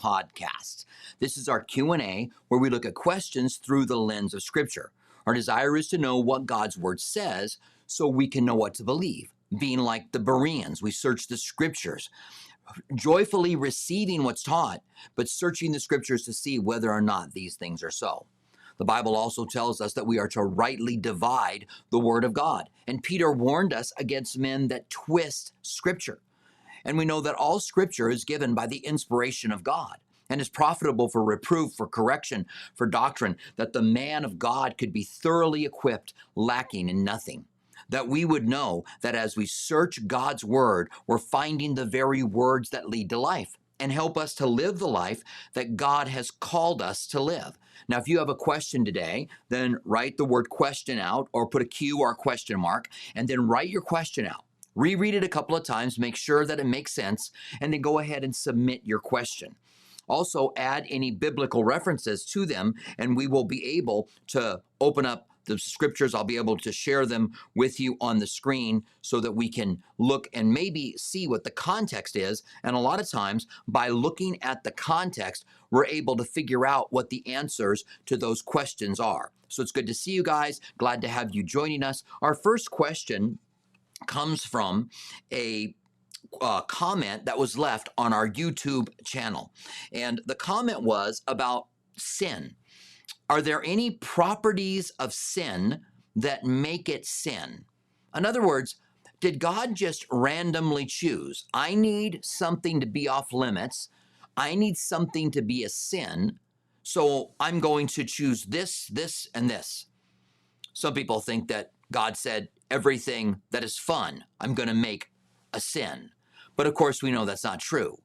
podcast. This is our Q&A where we look at questions through the lens of scripture. Our desire is to know what God's word says so we can know what to believe. Being like the Bereans, we search the scriptures, joyfully receiving what's taught, but searching the scriptures to see whether or not these things are so. The Bible also tells us that we are to rightly divide the word of God. And Peter warned us against men that twist scripture. And we know that all scripture is given by the inspiration of God and is profitable for reproof, for correction, for doctrine, that the man of God could be thoroughly equipped, lacking in nothing. That we would know that as we search God's word, we're finding the very words that lead to life and help us to live the life that God has called us to live. Now, if you have a question today, then write the word question out or put a Q or a question mark and then write your question out. Reread it a couple of times, make sure that it makes sense, and then go ahead and submit your question. Also, add any biblical references to them, and we will be able to open up the scriptures. I'll be able to share them with you on the screen so that we can look and maybe see what the context is. And a lot of times, by looking at the context, we're able to figure out what the answers to those questions are. So it's good to see you guys. Glad to have you joining us. Our first question comes from a uh, comment that was left on our YouTube channel. And the comment was about sin. Are there any properties of sin that make it sin? In other words, did God just randomly choose? I need something to be off limits. I need something to be a sin. So I'm going to choose this, this, and this. Some people think that God said, everything that is fun, I'm going to make a sin. But of course, we know that's not true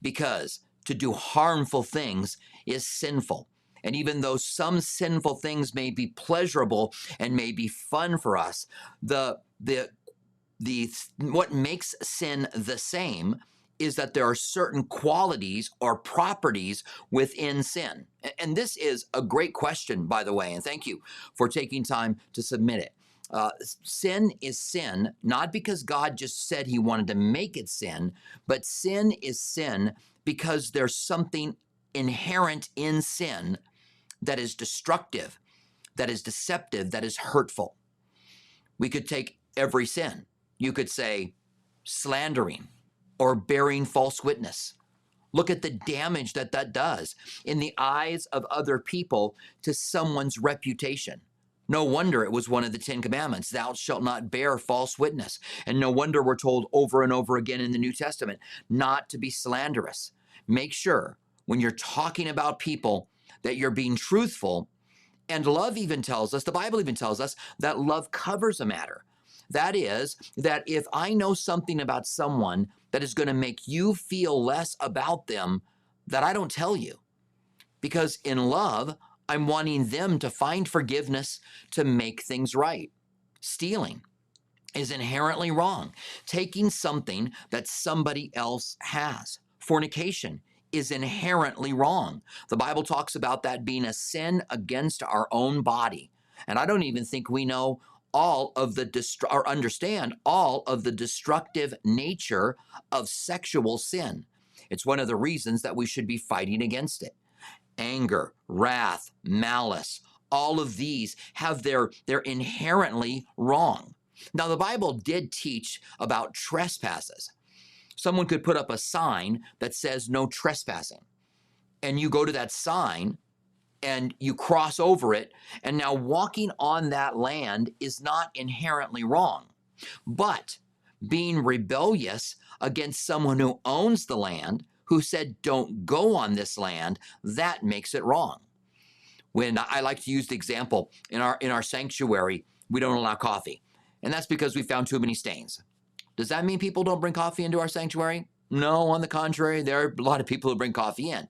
because to do harmful things is sinful. And even though some sinful things may be pleasurable and may be fun for us, the, the, the, what makes sin the same is that there are certain qualities or properties within sin. And this is a great question, by the way, and thank you for taking time to submit it. Uh, sin is sin, not because God just said he wanted to make it sin, but sin is sin because there's something inherent in sin that is destructive, that is deceptive, that is hurtful. We could take every sin. You could say slandering or bearing false witness. Look at the damage that that does in the eyes of other people to someone's reputation. No wonder it was one of the Ten Commandments, thou shalt not bear false witness. And no wonder we're told over and over again in the New Testament not to be slanderous. Make sure when you're talking about people that you're being truthful. And love even tells us, the Bible even tells us, that love covers a matter. That is, that if I know something about someone that is going to make you feel less about them, that I don't tell you. Because in love, I'm wanting them to find forgiveness to make things right. Stealing is inherently wrong. Taking something that somebody else has. Fornication is inherently wrong. The Bible talks about that being a sin against our own body. And I don't even think we know all of the dest- or understand all of the destructive nature of sexual sin. It's one of the reasons that we should be fighting against it anger, wrath, malice, all of these have their, they're inherently wrong. Now, the Bible did teach about trespasses. Someone could put up a sign that says no trespassing. And you go to that sign and you cross over it. And now walking on that land is not inherently wrong. But being rebellious against someone who owns the land who said, don't go on this land, that makes it wrong. When I like to use the example in our in our sanctuary, we don't allow coffee. And that's because we found too many stains. Does that mean people don't bring coffee into our sanctuary? No, on the contrary, there are a lot of people who bring coffee in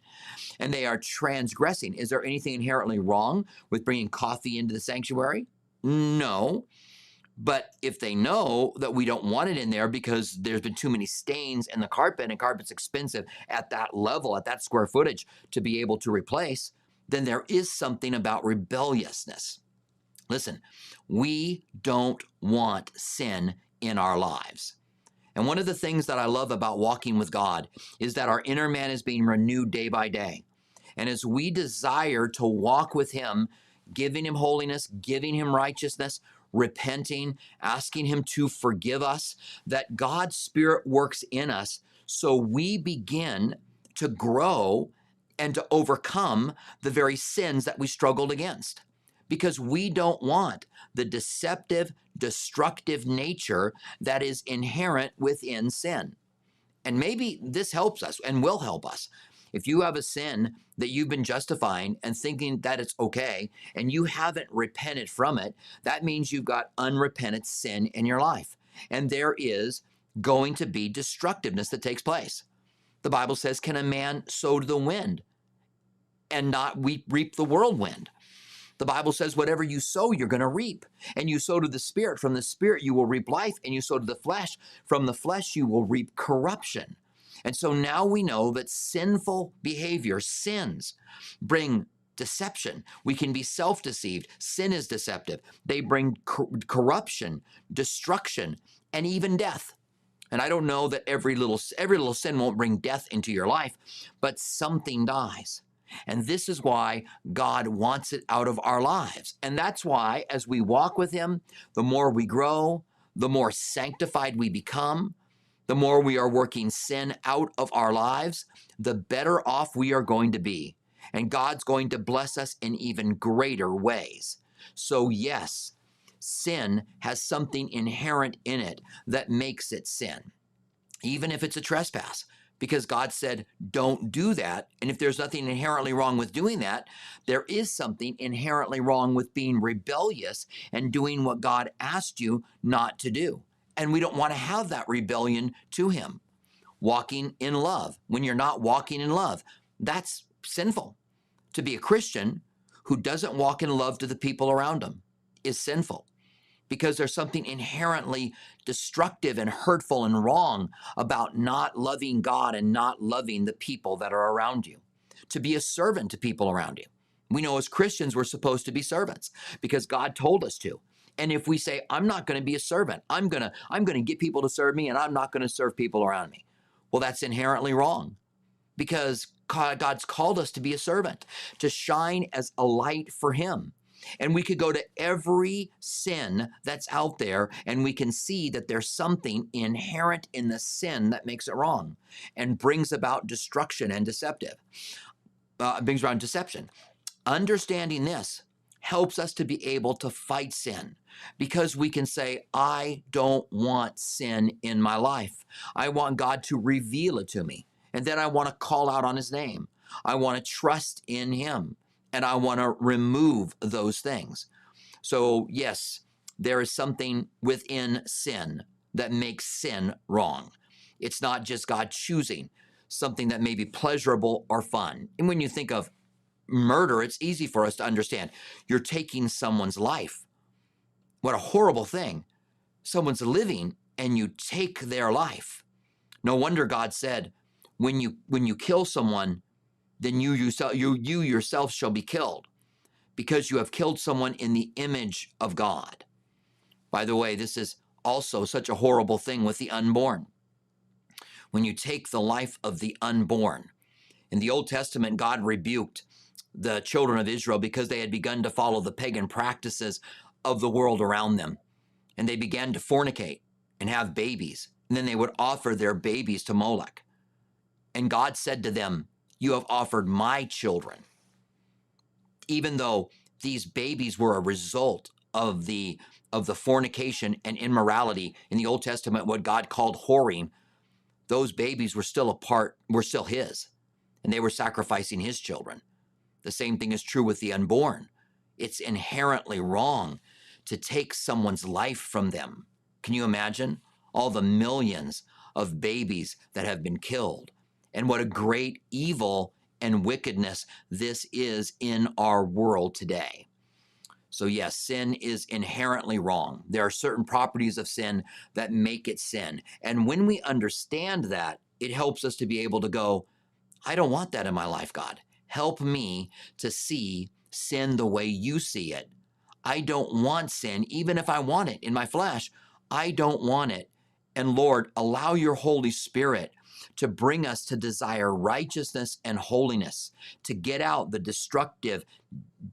and they are transgressing. Is there anything inherently wrong with bringing coffee into the sanctuary? No. But if they know that we don't want it in there because there's been too many stains in the carpet and carpet's expensive at that level, at that square footage to be able to replace, then there is something about rebelliousness. Listen, we don't want sin in our lives. And one of the things that I love about walking with God is that our inner man is being renewed day by day. And as we desire to walk with Him, giving Him holiness, giving Him righteousness, repenting, asking Him to forgive us, that God's Spirit works in us so we begin to grow and to overcome the very sins that we struggled against. Because we don't want the deceptive, destructive nature that is inherent within sin. And maybe this helps us and will help us. If you have a sin that you've been justifying and thinking that it's okay, and you haven't repented from it, that means you've got unrepented sin in your life. And there is going to be destructiveness that takes place. The Bible says, Can a man sow to the wind and not reap the whirlwind? The Bible says, whatever you sow, you're going to reap. And you sow to the Spirit. From the Spirit, you will reap life. And you sow to the flesh. From the flesh, you will reap corruption. And so now we know that sinful behavior, sins, bring deception. We can be self deceived. Sin is deceptive. They bring cor- corruption, destruction, and even death. And I don't know that every little every little sin won't bring death into your life, but something dies. And this is why God wants it out of our lives. And that's why as we walk with him, the more we grow, the more sanctified we become, the more we are working sin out of our lives, the better off we are going to be. And God's going to bless us in even greater ways. So, yes, sin has something inherent in it that makes it sin, even if it's a trespass. Because God said, don't do that. And if there's nothing inherently wrong with doing that, there is something inherently wrong with being rebellious and doing what God asked you not to do. And we don't want to have that rebellion to Him. Walking in love. When you're not walking in love, that's sinful. To be a Christian who doesn't walk in love to the people around them is sinful because there's something inherently destructive and hurtful and wrong about not loving God and not loving the people that are around you. To be a servant to people around you. We know as Christians we're supposed to be servants because God told us to. And if we say, I'm not going to be a servant, I'm going to I'm going to get people to serve me and I'm not going to serve people around me. Well, that's inherently wrong because God's called us to be a servant, to shine as a light for Him. And we could go to every sin that's out there and we can see that there's something inherent in the sin that makes it wrong and brings about destruction and deceptive, uh, brings around deception. Understanding this helps us to be able to fight sin because we can say, I don't want sin in my life. I want God to reveal it to me. And then I want to call out on his name. I want to trust in him and I want to remove those things. So, yes, there is something within sin that makes sin wrong. It's not just God choosing something that may be pleasurable or fun. And when you think of murder, it's easy for us to understand. You're taking someone's life. What a horrible thing. Someone's living and you take their life. No wonder God said, when you when you kill someone, then you yourself you, you yourself shall be killed, because you have killed someone in the image of God. By the way, this is also such a horrible thing with the unborn. When you take the life of the unborn. In the Old Testament, God rebuked the children of Israel because they had begun to follow the pagan practices of the world around them. And they began to fornicate and have babies. And then they would offer their babies to Molech. And God said to them, You have offered my children. Even though these babies were a result of the of the fornication and immorality in the Old Testament, what God called whoring, those babies were still a part, were still his, and they were sacrificing his children. The same thing is true with the unborn. It's inherently wrong to take someone's life from them. Can you imagine all the millions of babies that have been killed? And what a great evil and wickedness this is in our world today. So, yes, sin is inherently wrong. There are certain properties of sin that make it sin. And when we understand that, it helps us to be able to go, I don't want that in my life, God. Help me to see sin the way you see it. I don't want sin, even if I want it in my flesh. I don't want it. And Lord, allow your Holy Spirit to bring us to desire righteousness and holiness, to get out the destructive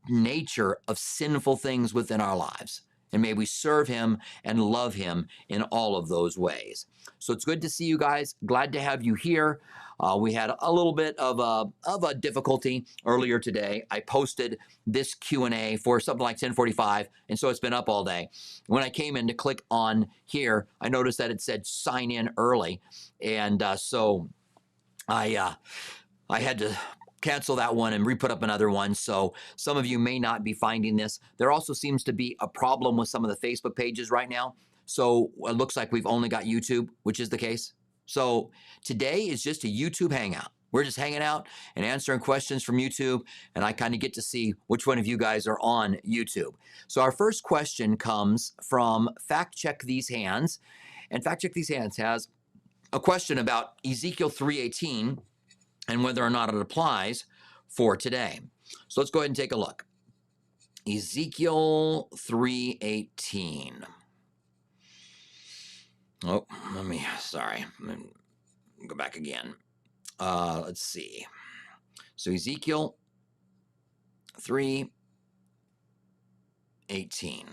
nature of sinful things within our lives. And may we serve him and love him in all of those ways. So it's good to see you guys. Glad to have you here. Uh, we had a little bit of a, of a difficulty earlier today. I posted this Q&A for something like 1045, and so it's been up all day. When I came in to click on here, I noticed that it said sign in early. And uh, so I, uh, I had to cancel that one and re-put up another one. So some of you may not be finding this. There also seems to be a problem with some of the Facebook pages right now. So it looks like we've only got YouTube, which is the case. So today is just a YouTube hangout. We're just hanging out and answering questions from YouTube, and I kind of get to see which one of you guys are on YouTube. So our first question comes from Fact Check These Hands, and Fact Check These Hands has a question about Ezekiel 3:18 and whether or not it applies for today. So let's go ahead and take a look. Ezekiel 3:18. Oh, let me sorry. Let me go back again. Uh, let's see. So Ezekiel 3 18.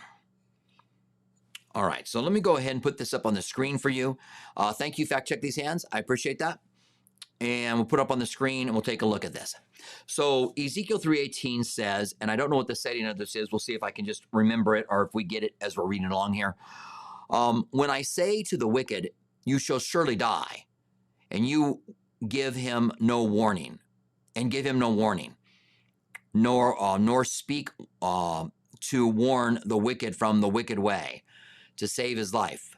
All right, so let me go ahead and put this up on the screen for you. Uh, thank you, Fact Check These Hands. I appreciate that and we'll put up on the screen and we'll take a look at this. So Ezekiel 3.18 says, and I don't know what the setting of this is. We'll see if I can just remember it or if we get it as we're reading along here. Um, when I say to the wicked, you shall surely die, and you give him no warning, and give him no warning, nor uh, nor speak uh, to warn the wicked from the wicked way, to save his life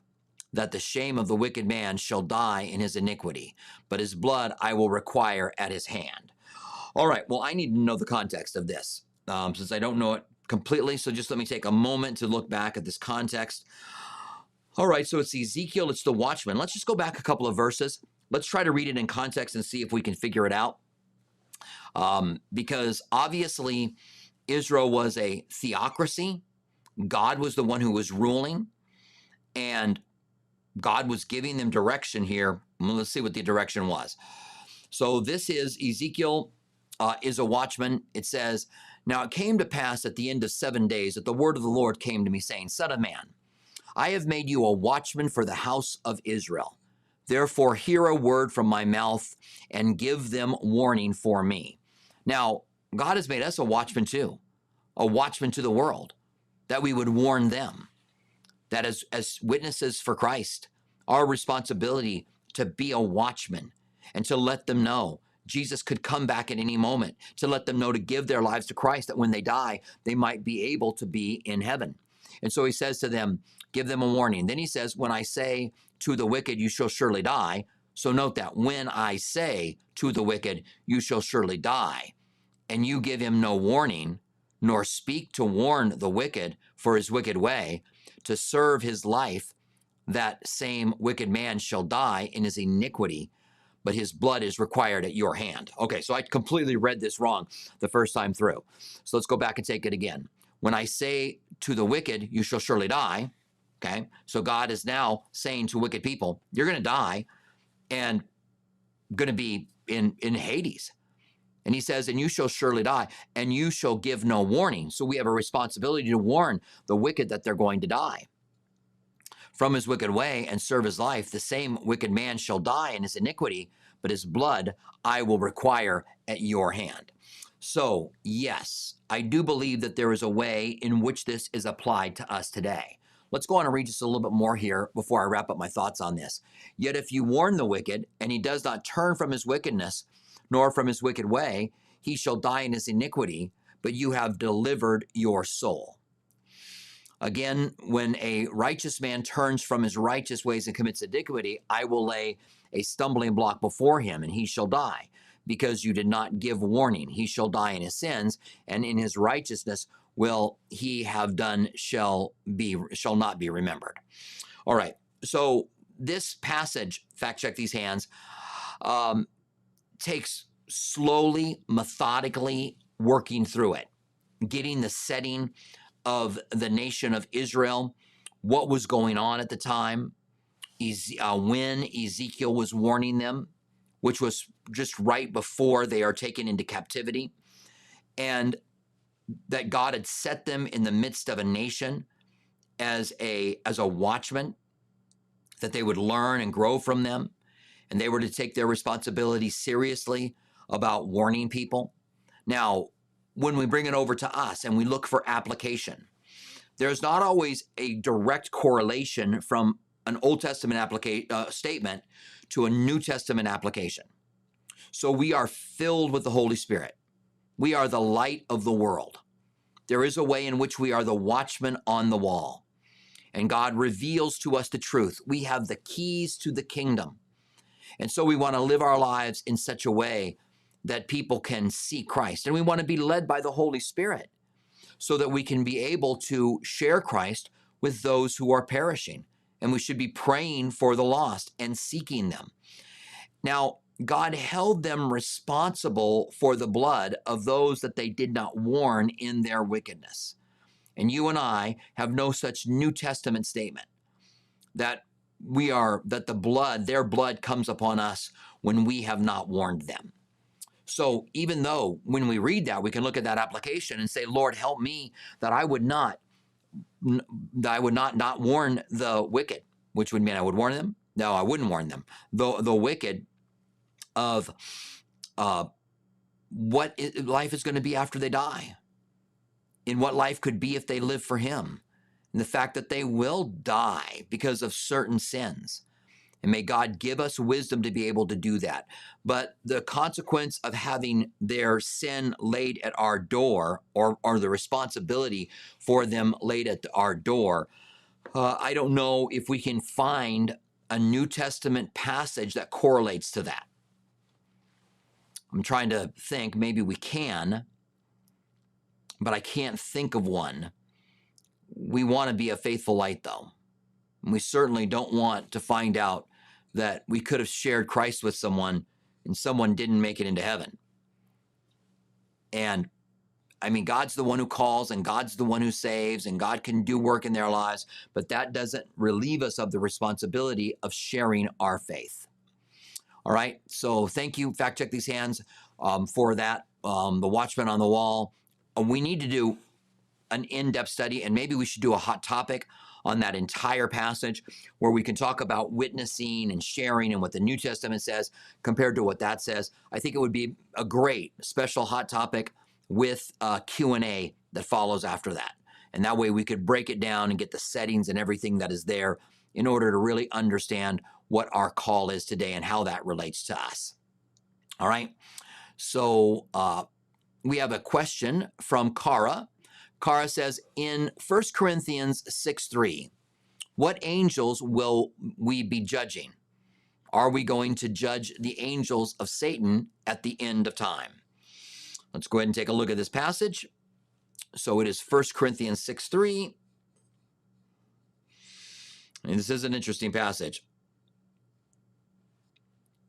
that the shame of the wicked man shall die in his iniquity, but his blood I will require at his hand. All right, well, I need to know the context of this um, since I don't know it completely. So just let me take a moment to look back at this context. All right, so it's Ezekiel, it's the watchman. Let's just go back a couple of verses. Let's try to read it in context and see if we can figure it out. Um, because obviously, Israel was a theocracy, God was the one who was ruling. And God was giving them direction here. Let's see what the direction was. So this is Ezekiel uh, is a watchman. It says, Now it came to pass at the end of seven days that the word of the Lord came to me, saying, Son of man, I have made you a watchman for the house of Israel. Therefore, hear a word from my mouth and give them warning for me. Now, God has made us a watchman too, a watchman to the world, that we would warn them that as, as witnesses for Christ, our responsibility to be a watchman and to let them know Jesus could come back at any moment, to let them know to give their lives to Christ, that when they die, they might be able to be in heaven. And so he says to them, Give them a warning. Then he says, When I say to the wicked, you shall surely die. So note that when I say to the wicked, you shall surely die, and you give him no warning, nor speak to warn the wicked for his wicked way, to serve his life, that same wicked man shall die in his iniquity, but his blood is required at your hand. Okay, so I completely read this wrong the first time through. So let's go back and take it again. When I say to the wicked, you shall surely die, okay? So God is now saying to wicked people, you're going to die and going to be in, in Hades. And he says, and you shall surely die, and you shall give no warning. So we have a responsibility to warn the wicked that they're going to die. From his wicked way and serve his life, the same wicked man shall die in his iniquity, but his blood I will require at your hand. So, yes, I do believe that there is a way in which this is applied to us today. Let's go on and read just a little bit more here before I wrap up my thoughts on this. Yet if you warn the wicked, and he does not turn from his wickedness, nor from his wicked way. He shall die in his iniquity, but you have delivered your soul. Again, when a righteous man turns from his righteous ways and commits iniquity, I will lay a stumbling block before him, and he shall die. Because you did not give warning, he shall die in his sins, and in his righteousness will he have done shall be shall not be remembered. All right. So this passage, fact check these hands, um, takes slowly, methodically working through it, getting the setting of the nation of Israel, what was going on at the time, uh, when Ezekiel was warning them, which was just right before they are taken into captivity, and that God had set them in the midst of a nation as a as a watchman, that they would learn and grow from them, and they were to take their responsibility seriously about warning people. Now, when we bring it over to us and we look for application, there's not always a direct correlation from an Old Testament applica- uh, statement to a New Testament application. So we are filled with the Holy Spirit. We are the light of the world. There is a way in which we are the watchman on the wall. And God reveals to us the truth. We have the keys to the kingdom. And so we want to live our lives in such a way that people can see Christ. And we want to be led by the Holy Spirit so that we can be able to share Christ with those who are perishing. And we should be praying for the lost and seeking them. Now, God held them responsible for the blood of those that they did not warn in their wickedness. And you and I have no such New Testament statement that we are, that the blood, their blood comes upon us when we have not warned them. So even though when we read that, we can look at that application and say, Lord, help me that I would not, that I would not not warn the wicked, which would mean I would warn them. No, I wouldn't warn them. The, the wicked of uh, what life is going to be after they die, in what life could be if they live for Him, and the fact that they will die because of certain sins. And may God give us wisdom to be able to do that. But the consequence of having their sin laid at our door, or, or the responsibility for them laid at our door, uh, I don't know if we can find a New Testament passage that correlates to that. I'm trying to think, maybe we can, but I can't think of one. We want to be a faithful light, though. We certainly don't want to find out that we could have shared Christ with someone and someone didn't make it into heaven. And I mean, God's the one who calls and God's the one who saves and God can do work in their lives, but that doesn't relieve us of the responsibility of sharing our faith. All right. So thank you, Fact Check These Hands, um, for that. Um, the Watchman on the Wall. Uh, we need to do an in depth study, and maybe we should do a hot topic on that entire passage where we can talk about witnessing and sharing and what the New Testament says compared to what that says. I think it would be a great special hot topic with a Q&A that follows after that. And that way we could break it down and get the settings and everything that is there in order to really understand what our call is today and how that relates to us. All right. So uh, we have a question from Kara. Kara says in 1 Corinthians 6 3, what angels will we be judging? Are we going to judge the angels of Satan at the end of time? Let's go ahead and take a look at this passage. So it is 1 Corinthians 6 3. And this is an interesting passage.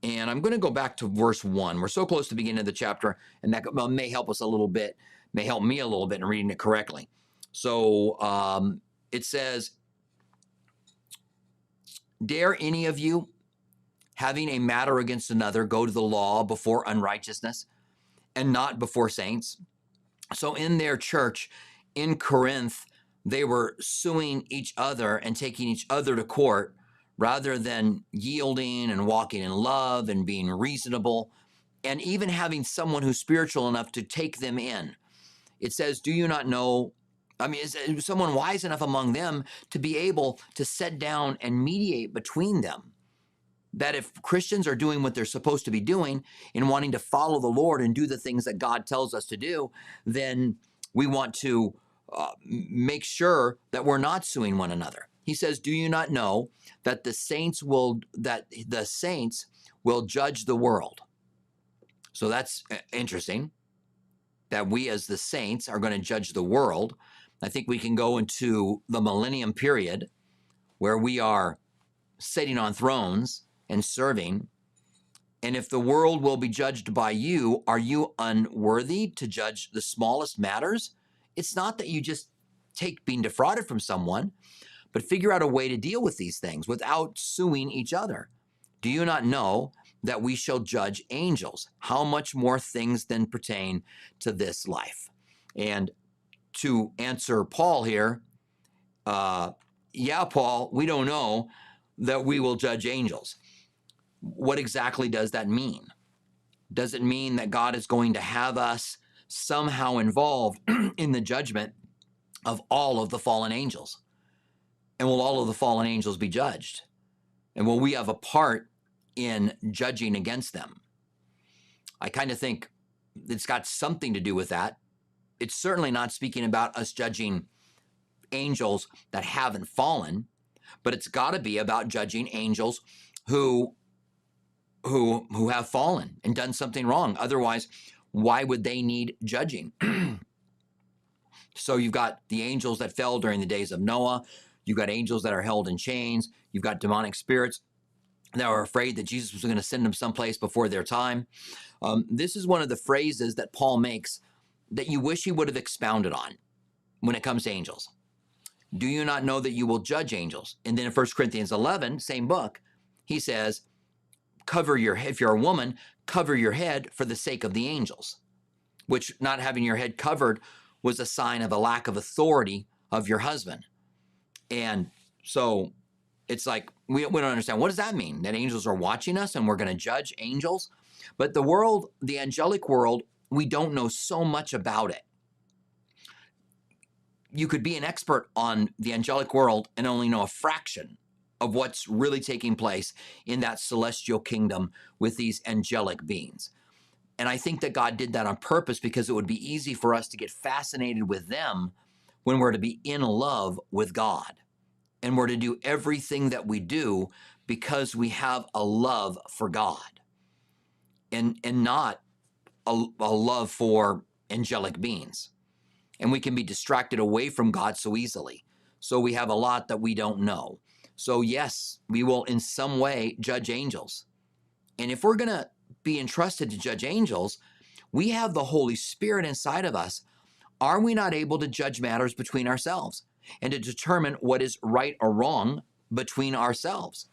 And I'm going to go back to verse 1. We're so close to the beginning of the chapter, and that may help us a little bit, may help me a little bit in reading it correctly. So um, it says, Dare any of you, having a matter against another, go to the law before unrighteousness and not before saints? So in their church in Corinth, they were suing each other and taking each other to court rather than yielding and walking in love and being reasonable and even having someone who's spiritual enough to take them in. It says, Do you not know? I mean, is someone wise enough among them to be able to set down and mediate between them? That if Christians are doing what they're supposed to be doing in wanting to follow the Lord and do the things that God tells us to do, then we want to uh, make sure that we're not suing one another. He says, "Do you not know that the saints will that the saints will judge the world?" So that's uh, interesting. That we as the saints are going to judge the world. I think we can go into the millennium period where we are sitting on thrones and serving. And if the world will be judged by you, are you unworthy to judge the smallest matters? It's not that you just take being defrauded from someone, but figure out a way to deal with these things without suing each other. Do you not know that we shall judge angels? How much more things than pertain to this life? And to answer Paul here, uh, yeah, Paul, we don't know that we will judge angels. What exactly does that mean? Does it mean that God is going to have us somehow involved in the judgment of all of the fallen angels? And will all of the fallen angels be judged? And will we have a part in judging against them? I kind of think it's got something to do with that. It's certainly not speaking about us judging angels that haven't fallen, but it's got to be about judging angels who who who have fallen and done something wrong. Otherwise, why would they need judging? so you've got the angels that fell during the days of Noah. You've got angels that are held in chains. You've got demonic spirits that are afraid that Jesus was going to send them someplace before their time. Um, this is one of the phrases that Paul makes that you wish he would have expounded on when it comes to angels. Do you not know that you will judge angels? And then in 1 Corinthians 11, same book, he says, cover your head. if you're a woman, cover your head for the sake of the angels. Which not having your head covered was a sign of a lack of authority of your husband. And so it's like we, we don't understand what does that mean that angels are watching us and we're going to judge angels but the world the angelic world we don't know so much about it you could be an expert on the angelic world and only know a fraction of what's really taking place in that celestial kingdom with these angelic beings. And I think that God did that on purpose because it would be easy for us to get fascinated with them when we're to be in love with God. And we're to do everything that we do because we have a love for God and, and not a, a love for angelic beings. And we can be distracted away from God so easily. So we have a lot that we don't know. So, yes, we will in some way judge angels. And if we're going to be entrusted to judge angels, we have the Holy Spirit inside of us. Are we not able to judge matters between ourselves and to determine what is right or wrong between ourselves?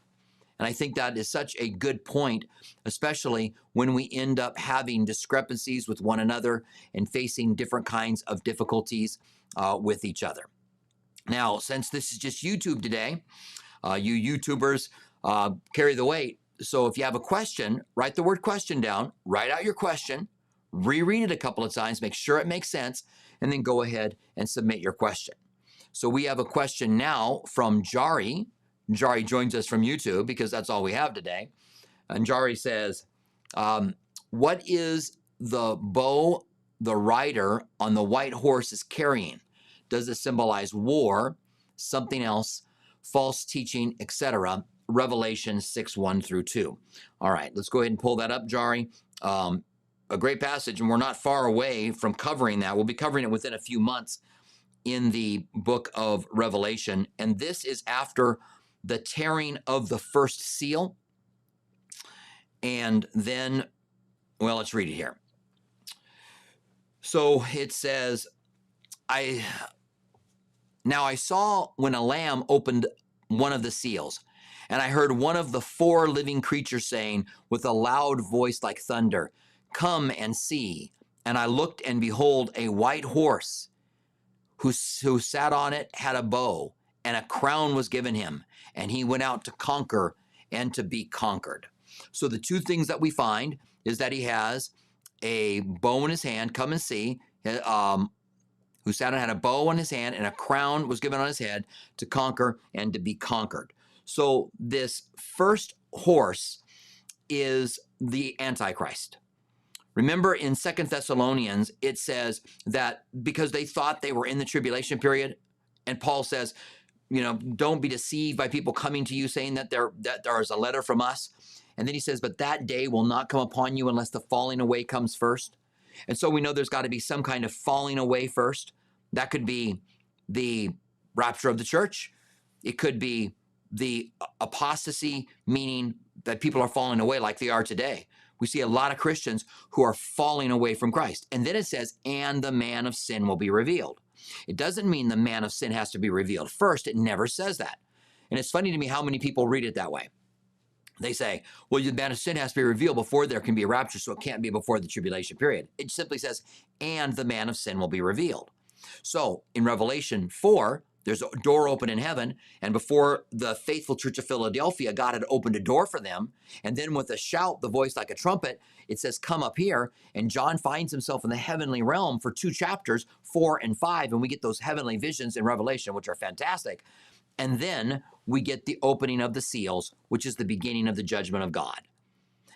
And I think that is such a good point, especially when we end up having discrepancies with one another and facing different kinds of difficulties uh, with each other. Now, since this is just YouTube today, uh, you YouTubers uh, carry the weight. So if you have a question, write the word question down, write out your question, reread it a couple of times, make sure it makes sense, and then go ahead and submit your question. So we have a question now from Jari. Jari joins us from YouTube because that's all we have today. And Jari says, um, What is the bow the rider on the white horse is carrying? Does it symbolize war, something else, false teaching, etc. Revelation 6 1 through 2. All right, let's go ahead and pull that up, Jari. Um, a great passage, and we're not far away from covering that. We'll be covering it within a few months in the book of Revelation. And this is after the tearing of the first seal. And then, well, let's read it here. So it says, I now I saw when a lamb opened one of the seals, and I heard one of the four living creatures saying with a loud voice like thunder, Come and see. And I looked, and behold, a white horse who, who sat on it had a bow, and a crown was given him, and he went out to conquer and to be conquered. So the two things that we find is that he has a bow in his hand. Come and see. Um, who sat and had a bow in his hand and a crown was given on his head to conquer and to be conquered. So this first horse is the Antichrist. Remember in Second Thessalonians, it says that because they thought they were in the tribulation period, and Paul says, you know, don't be deceived by people coming to you saying that there that there is a letter from us. And then he says, but that day will not come upon you unless the falling away comes first. And so we know there's got to be some kind of falling away first. That could be the rapture of the church. It could be the apostasy, meaning that people are falling away like they are today, We see a lot of Christians who are falling away from Christ. And then it says, and the man of sin will be revealed. It doesn't mean the man of sin has to be revealed first. It never says that. And it's funny to me how many people read it that way. They say, well, the man of sin has to be revealed before there can be a rapture, so it can't be before the tribulation period. It simply says, and the man of sin will be revealed. So in Revelation 4, there's a door open in heaven, and before the faithful church of Philadelphia, God had opened a door for them. And then with a shout, the voice like a trumpet, it says, Come up here. And John finds himself in the heavenly realm for two chapters, four and five, and we get those heavenly visions in Revelation, which are fantastic. And then we get the opening of the seals, which is the beginning of the judgment of God.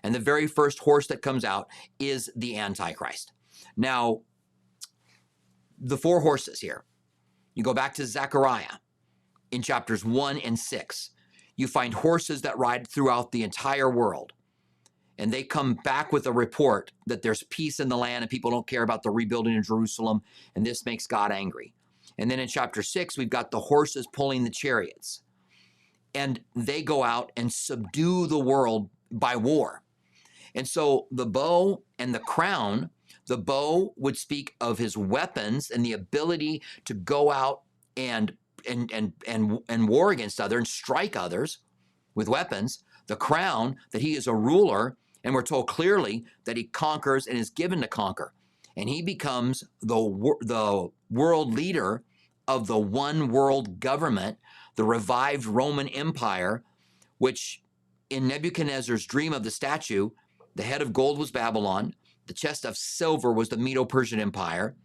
And the very first horse that comes out is the Antichrist. Now, the four horses here you go back to Zechariah in chapters 1 and 6. You find horses that ride throughout the entire world. And they come back with a report that there's peace in the land and people don't care about the rebuilding of Jerusalem. And this makes God angry. And then in chapter 6, we've got the horses pulling the chariots. And they go out and subdue the world by war. And so the bow and the crown the bow would speak of his weapons and the ability to go out and and and and, and war against others and strike others with weapons. The crown that he is a ruler, and we're told clearly that he conquers and is given to conquer, and he becomes the the world leader of the one world government, the revived Roman Empire, which in Nebuchadnezzar's dream of the statue, the head of gold was Babylon, the chest of silver was the Medo Persian Empire.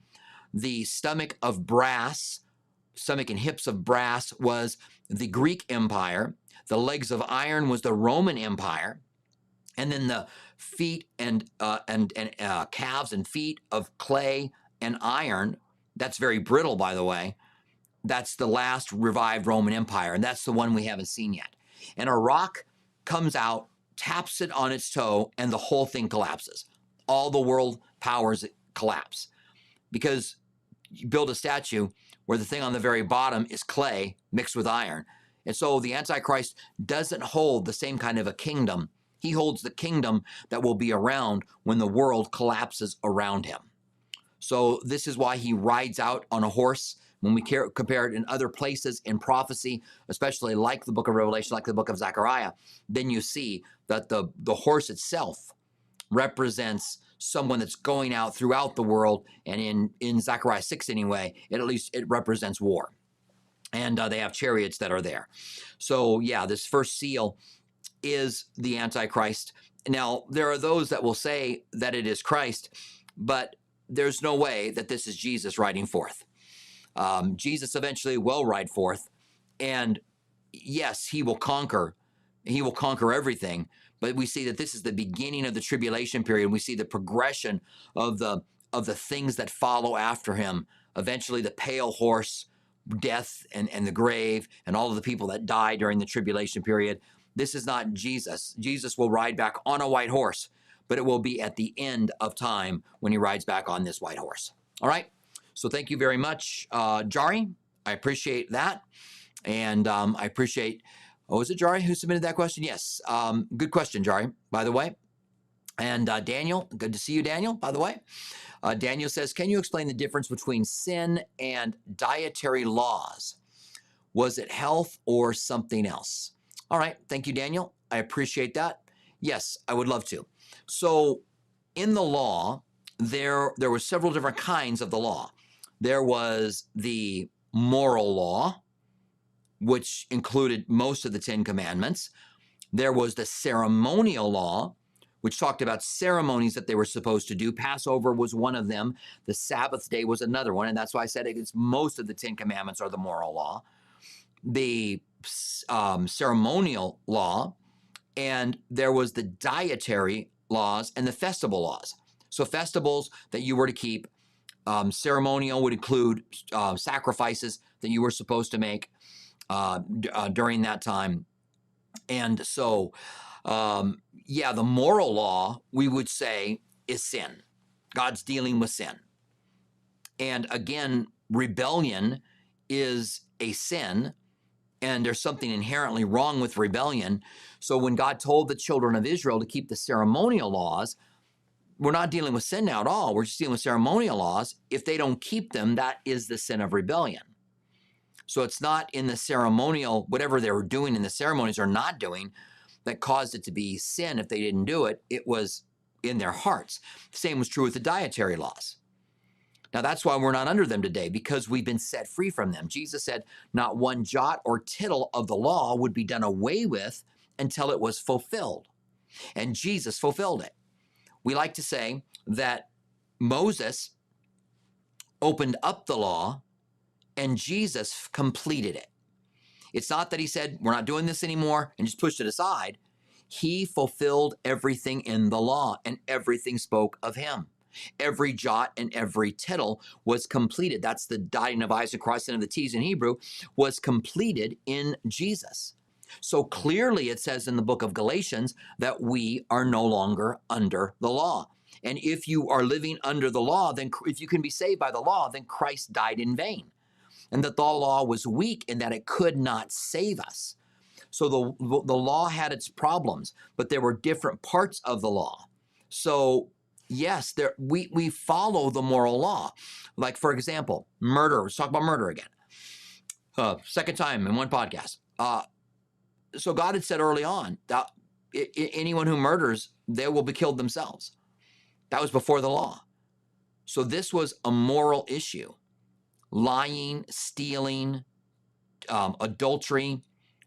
The stomach of brass, stomach and hips of brass, was the Greek Empire. The legs of iron was the Roman Empire. And then the feet and uh, and and uh, calves and feet of clay and iron. That's very brittle, by the way. That's the last revived Roman Empire, and that's the one we haven't seen yet. And a rock comes out, taps it on its toe, and the whole thing collapses all the world powers collapse because you build a statue where the thing on the very bottom is clay mixed with iron. And so the Antichrist doesn't hold the same kind of a kingdom. He holds the kingdom that will be around when the world collapses around him. So this is why he rides out on a horse. When we compare it in other places in prophecy, especially like the book of Revelation, like the book of Zechariah, then you see that the, the horse itself represents someone that's going out throughout the world. And in, in Zechariah 6 anyway, it at least it represents war. And uh, they have chariots that are there. So yeah, this first seal is the Antichrist. Now, there are those that will say that it is Christ, but there's no way that this is Jesus riding forth. Um, Jesus eventually will ride forth, and yes, he will conquer. He will conquer everything, but we see that this is the beginning of the tribulation period. We see the progression of the of the things that follow after him. Eventually, the pale horse, death, and, and the grave, and all of the people that die during the tribulation period. This is not Jesus. Jesus will ride back on a white horse, but it will be at the end of time when he rides back on this white horse. All right. So thank you very much, uh, Jari. I appreciate that. And um, I appreciate Oh, is it Jari who submitted that question? Yes. Um, good question, Jari, by the way. And uh, Daniel, good to see you, Daniel, by the way. Uh, Daniel says, Can you explain the difference between sin and dietary laws? Was it health or something else? All right. Thank you, Daniel. I appreciate that. Yes, I would love to. So, in the law, there, there were several different kinds of the law. There was the moral law, which included most of the Ten Commandments. There was the ceremonial law, which talked about ceremonies that they were supposed to do. Passover was one of them. The Sabbath day was another one. And that's why I said it's most of the Ten Commandments are the moral law. The um, ceremonial law, and there was the dietary laws and the festival laws. So, festivals that you were to keep, um, ceremonial would include uh, sacrifices that you were supposed to make uh, d- uh, during that time. And so, um, yeah, the moral law, we would say, is sin. God's dealing with sin. And again, rebellion is a sin. and there's something inherently wrong with rebellion. So when God told the children of Israel to keep the ceremonial laws, we're not dealing with sin now at all. We're just dealing with ceremonial laws. If they don't keep them, that is the sin of rebellion. So it's not in the ceremonial, whatever they were doing in the ceremonies or not doing, that caused it to be sin if they didn't do it. It was in their hearts. Same was true with the dietary laws. Now that's why we're not under them today, because we've been set free from them. Jesus said, not one jot or tittle of the law would be done away with until it was fulfilled. And Jesus fulfilled it. We like to say that Moses opened up the law and Jesus completed it. It's not that he said, we're not doing this anymore and just pushed it aside. He fulfilled everything in the law and everything spoke of him. Every jot and every tittle was completed. That's the dotting of I's and crossing of the T's in Hebrew, was completed in Jesus. So clearly it says in the book of Galatians that we are no longer under the law. And if you are living under the law, then if you can be saved by the law, then Christ died in vain. And that the law was weak and that it could not save us. So the, the law had its problems, but there were different parts of the law. So yes, there we we follow the moral law. Like for example, murder. Let's talk about murder again. Uh, second time in one podcast. Uh, so God had said early on that anyone who murders, they will be killed themselves. That was before the law. So this was a moral issue. Lying, stealing, um, adultery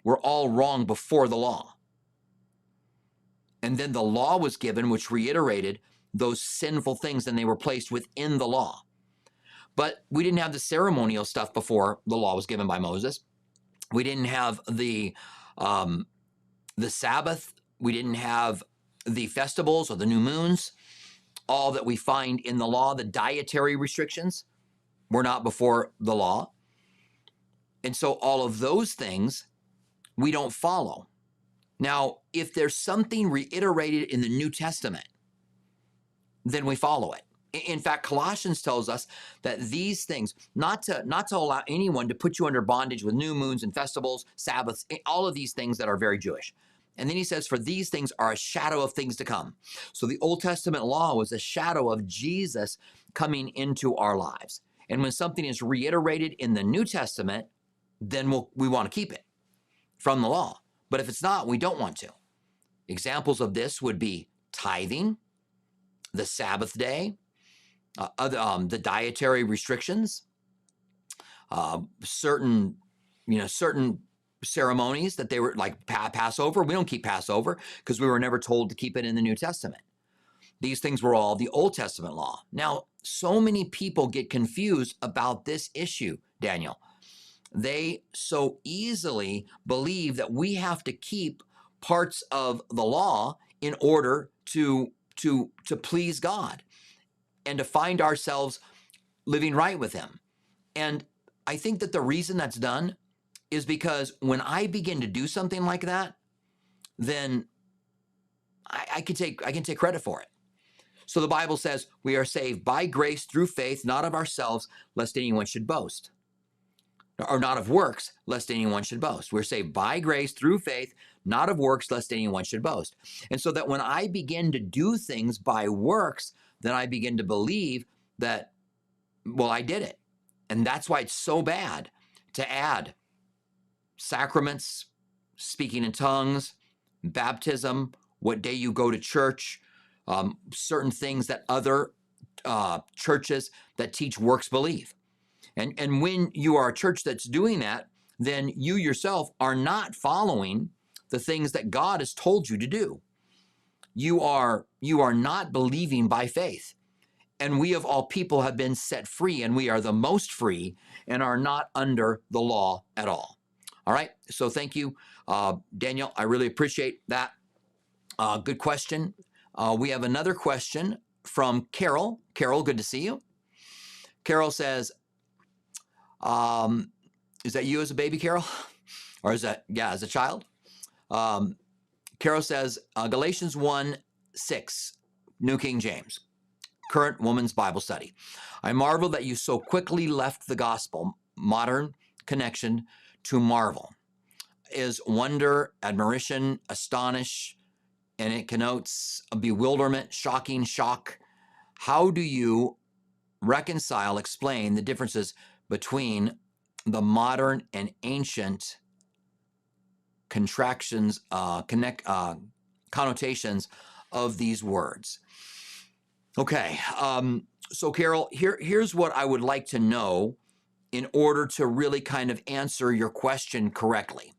were all wrong before the law. And then the law was given, which reiterated those sinful things and they were placed within the law. But we didn't have the ceremonial stuff before the law was given by Moses. We didn't have the um, the Sabbath. We didn't have the festivals or the new moons. All that we find in the law, the dietary restrictions, were not before the law. And so all of those things we don't follow. Now, if there's something reiterated in the New Testament then we follow it. In fact, Colossians tells us that these things, not to not to allow anyone to put you under bondage with new moons and festivals, Sabbaths, all of these things that are very Jewish. And then he says, for these things are a shadow of things to come. So the Old Testament law was a shadow of Jesus coming into our lives. And when something is reiterated in the New Testament, then we'll, we want to keep it from the law. But if it's not, we don't want to. Examples of this would be tithing, the Sabbath day, uh, other, um, the dietary restrictions, uh, certain, you know, certain ceremonies that they were like pa- Passover. We don't keep Passover because we were never told to keep it in the New Testament. These things were all the Old Testament law. Now, so many people get confused about this issue, Daniel. They so easily believe that we have to keep parts of the law in order to to, to please God and to find ourselves living right with Him. And I think that the reason that's done is because when I begin to do something like that, then I, I can take I can take credit for it. So the Bible says we are saved by grace through faith, not of ourselves, lest anyone should boast. Or not of works, lest anyone should boast. We're saved by grace through faith, not of works, lest anyone should boast. And so that when I begin to do things by works, then I begin to believe that, well, I did it. And that's why it's so bad to add sacraments, speaking in tongues, baptism, what day you go to church, um, certain things that other uh, churches that teach works believe. And, and when you are a church that's doing that, then you yourself are not following the things that God has told you to do. You are you are not believing by faith. And we of all people have been set free and we are the most free and are not under the law at all. All right. So thank you, uh, Daniel. I really appreciate that. Uh, good question. Uh, we have another question from Carol. Carol, good to see you. Carol says, um, "Is that you as a baby, Carol, or is that yeah as a child?" Um, Carol says uh, Galatians 1 6, New King James, current woman's Bible study. I marvel that you so quickly left the gospel, modern connection to marvel. is wonder, admiration, astonish, and it connotes a bewilderment, shocking, shock. How do you reconcile, explain the differences between the modern and ancient contractions, uh, connect, uh, connotations of these words? Okay, um, so Carol, here, here's what I would like to know in order to really kind of answer your question correctly.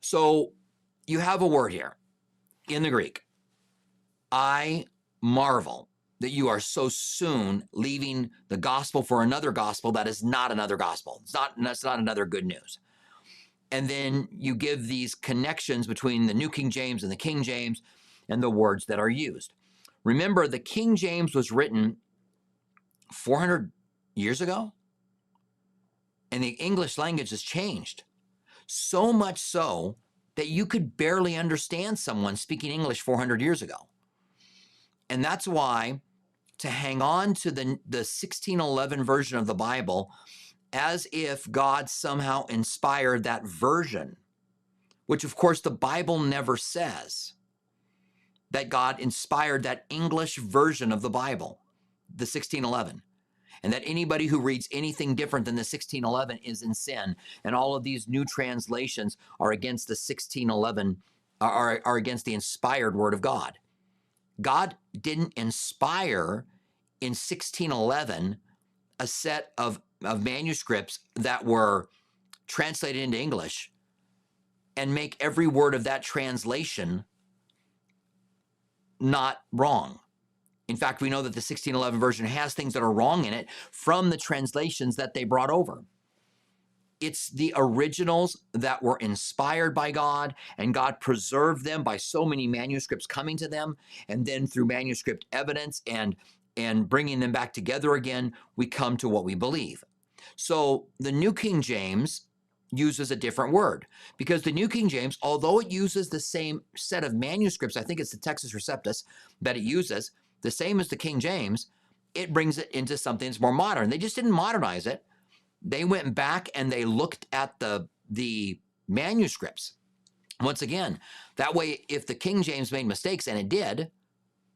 So you have a word here in the Greek. I marvel that you are so soon leaving the gospel for another gospel that is not another gospel. It's not that's not another good news. And then you give these connections between the New King James and the King James and the words that are used. Remember, the King James was written 400 years ago, and the English language has changed. So much so that you could barely understand someone speaking English 400 years ago. And that's why to hang on to the, the 1611 version of the Bible as if God somehow inspired that version, which of course the Bible never says that God inspired that English version of the Bible, the 1611 and that anybody who reads anything different than the 1611 is in sin. And all of these new translations are against the 1611, are, are against the inspired word of God. God didn't inspire in 1611 a set of, of manuscripts that were translated into English and make every word of that translation not wrong. In fact, we know that the 1611 version has things that are wrong in it from the translations that they brought over. It's the originals that were inspired by God, and God preserved them by so many manuscripts coming to them, and then through manuscript evidence and and bringing them back together again, we come to what we believe. So the New King James uses a different word because the New King James, although it uses the same set of manuscripts, I think it's the Textus Receptus that it uses, the same as the King James, it brings it into something that's more modern. They just didn't modernize it. They went back and they looked at the the manuscripts. Once again, that way, if the King James made mistakes, and it did,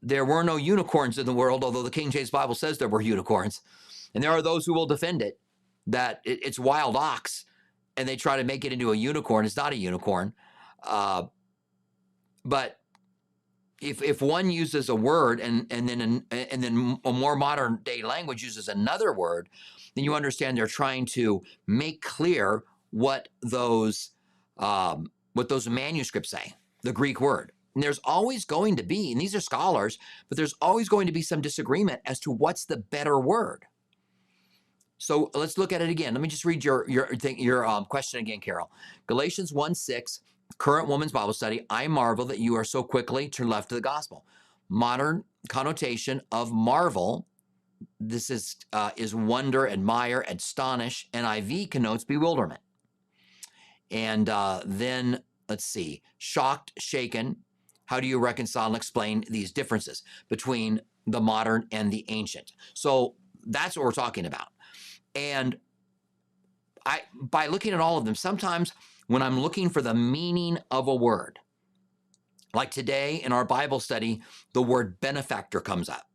there were no unicorns in the world, although the King James Bible says there were unicorns. And there are those who will defend it, that it, it's wild ox, and they try to make it into a unicorn. It's not a unicorn. Uh, but if if one uses a word and and then an, and then a more modern day language uses another word, then you understand they're trying to make clear what those um, what those manuscripts say, the Greek word. And there's always going to be, and these are scholars, but there's always going to be some disagreement as to what's the better word. So let's look at it again. Let me just read your your your um, question again, Carol. Galatians 1 6 current woman's Bible study, I marvel that you are so quickly to left to the gospel. Modern connotation of marvel, this is uh, is wonder, admire, astonish. NIV connotes bewilderment. And uh, then let's see, shocked, shaken. How do you reconcile and explain these differences between the modern and the ancient? So that's what we're talking about. And I by looking at all of them, sometimes when I'm looking for the meaning of a word. Like today in our Bible study, the word benefactor comes up.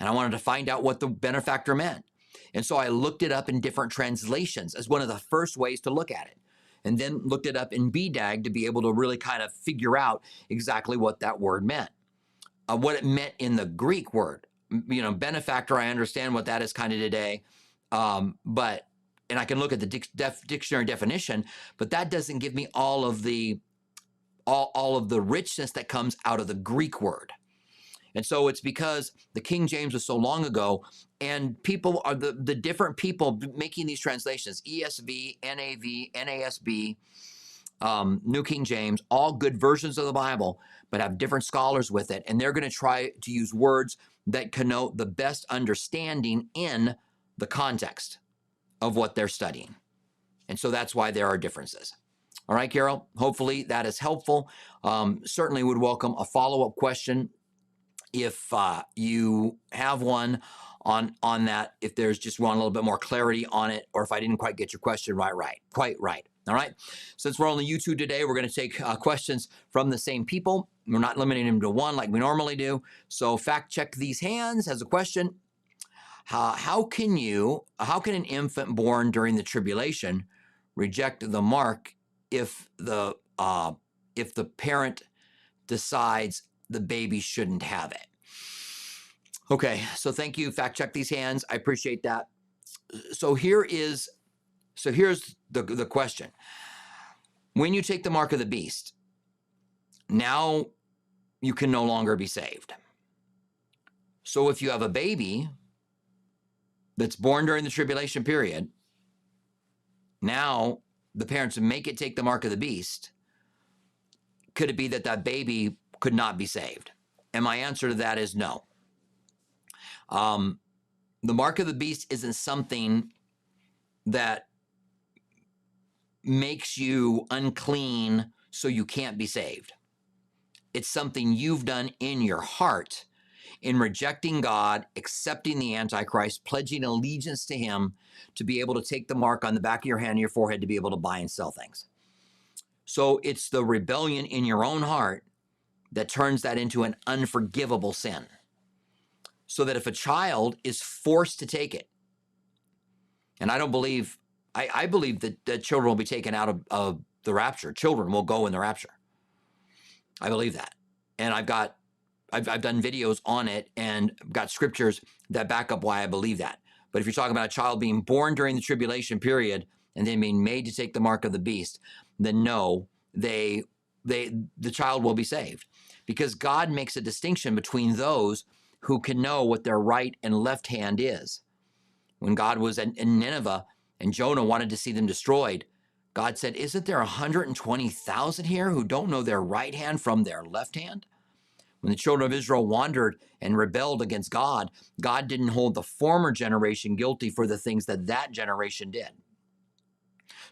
And I wanted to find out what the benefactor meant. And so I looked it up in different translations as one of the first ways to look at it. And then looked it up in BDAG to be able to really kind of figure out exactly what that word meant. Uh, what it meant in the Greek word. You know, benefactor, I understand what that is kind of today. Um, but and I can look at the dic- def- dictionary definition, but that doesn't give me all of the all, all of the richness that comes out of the Greek word. And so it's because the King James was so long ago, and people are the, the different people making these translations ESV, NAV, NASB, um, New King James, all good versions of the Bible, but have different scholars with it. And they're going to try to use words that connote the best understanding in the context of what they're studying. And so that's why there are differences. All right, Carol, hopefully that is helpful. Um, certainly would welcome a follow up question if uh, you have one on on that if there's just one a little bit more clarity on it or if i didn't quite get your question right right quite right All right. Since we're on the YouTube today, we're going to take uh, questions from the same people. We're not limiting them to one like we normally do. So fact check these hands has a question. Uh, how can you, how can an infant born during the tribulation reject the mark if the uh, if the parent decides the baby shouldn't have it? Okay, so thank you. Fact check these hands. I appreciate that. So here is, so here's the the question. When you take the mark of the beast, now you can no longer be saved. So if you have a baby that's born during the tribulation period, now the parents make it take the mark of the beast. Could it be that that baby could not be saved? And my answer to that is no. Um, the mark of the beast isn't something that makes you unclean so you can't be saved. It's something you've done in your heart in rejecting God, accepting the Antichrist, pledging allegiance to Him to be able to take the mark on the back of your hand and your forehead to be able to buy and sell things. So it's the rebellion in your own heart that turns that into an unforgivable sin. So that if a child is forced to take it, and I don't believe, I, I believe that, that children will be taken out of, of the rapture. Children will go in the rapture. I believe that. And I've got I've, I've done videos on it and got scriptures that back up why I believe that. But if you're talking about a child being born during the tribulation period and then being made to take the mark of the beast, then no, they they the child will be saved. Because God makes a distinction between those who can know what their right and left hand is. When God was in, in Nineveh and Jonah wanted to see them destroyed, God said, Isn't there 120,000 here who don't know their right hand from their left hand? When the children of Israel wandered and rebelled against God, God didn't hold the former generation guilty for the things that that generation did.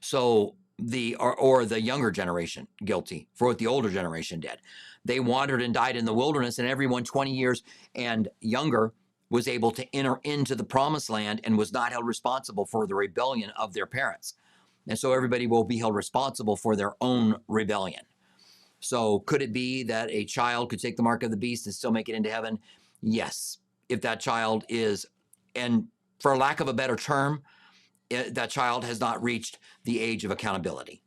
So the or, or the younger generation guilty for what the older generation did. They wandered and died in the wilderness, and everyone 20 years and younger was able to enter into the promised land and was not held responsible for the rebellion of their parents. And so everybody will be held responsible for their own rebellion. So could it be that a child could take the mark of the beast and still make it into heaven? Yes, if that child is, and for lack of a better term, it, eh, that child has not reached the age of accountability.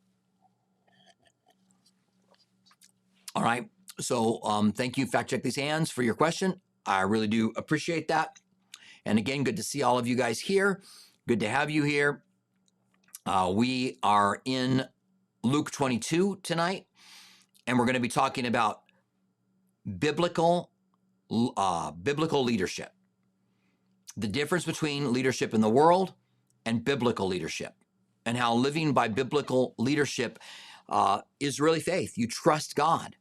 All right. So um, thank you, Fact Check These Hands, for your question. I really do appreciate that. And again, good to see all of you guys here. Good to have you here. Uh, we are in Luke 22 tonight and we're going to be talking about biblical uh, biblical leadership, the difference between leadership in the world and biblical leadership, and how living by biblical leadership uh, is really faith. You trust God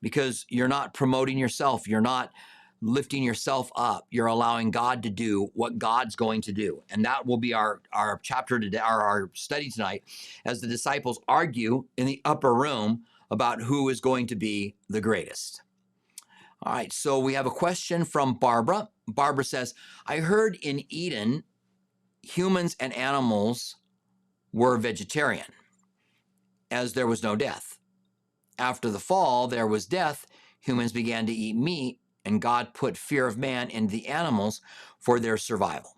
because you're not promoting yourself. You're not lifting yourself up. You're allowing God to do what God's going to do. And that will be our, our chapter today, our, our study tonight, as the disciples argue in the upper room about who is going to be the greatest. All right, so we have a question from Barbara. Barbara says, I heard in Eden, humans and animals were vegetarian, as there was no death. After the fall, there was death. Humans began to eat meat, and God put fear of man in the animals for their survival.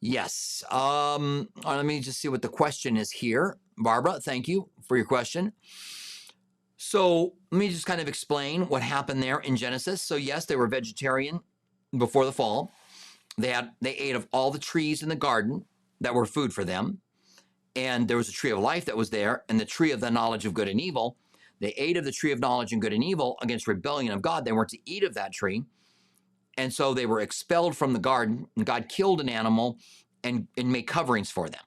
Yes. Um, let me just see what the question is here. Barbara, thank you for your question. So let me just kind of explain what happened there in Genesis. So yes, they were vegetarian before the fall. They had they ate of all the trees in the garden that were food for them. And there was a tree of life that was there, and the tree of the knowledge of good and evil. They ate of the tree of knowledge and good and evil against rebellion of God. They weren't to eat of that tree. And so they were expelled from the garden, and God killed an animal and, and made coverings for them.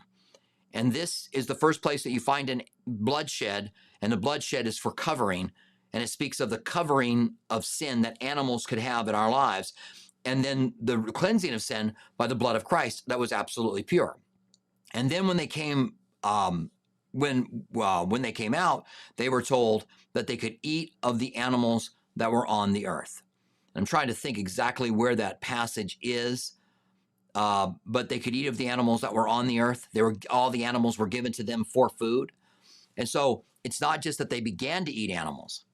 And this is the first place that you find an bloodshed and the bloodshed is for covering. And it speaks of the covering of sin that animals could have in our lives. And then the cleansing of sin by the blood of Christ that was absolutely pure. And then when they came, um, when when they came out, they were told that they could eat of the animals that were on the earth. I'm trying to think exactly where that passage is, uh, but they could eat of the animals that were on the earth. They were all the animals were given to them for food. And so it's not just that they began to eat animals,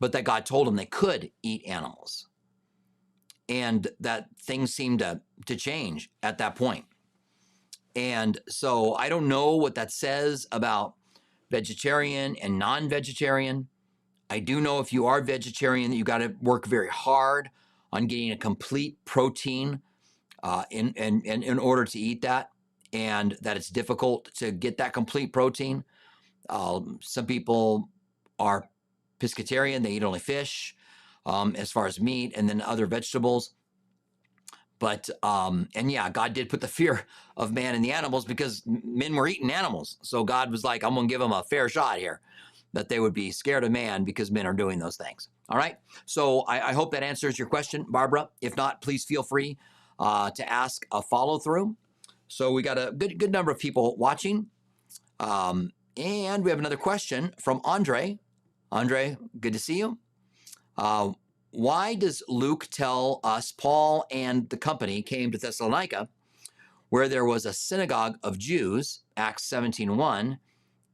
but that God told them they could eat animals. And that things seemed to, to change at that point. And so I don't know what that says about vegetarian and non vegetarian. I do know if you are vegetarian that you got to work very hard on getting a complete protein uh, in, in, in, in order to eat that, and that it's difficult to get that complete protein. Um, some people are pescatarian, they eat only fish um, as far as meat, and then other vegetables. But, um, and yeah, God did put the fear of man in the animals because men were eating animals. So God was like, I'm going to give them a fair shot here that they would be scared of man because men are doing those things. All right. So I, I hope that answers your question, Barbara. If not, please feel free uh, to ask a follow through. So we got a good good number of people watching, um, and we have another question from Andre. Andre, good to see you. Uh, why does Luke tell us Paul and the company came to Thessalonica, where there was a synagogue of Jews, Acts 17:1?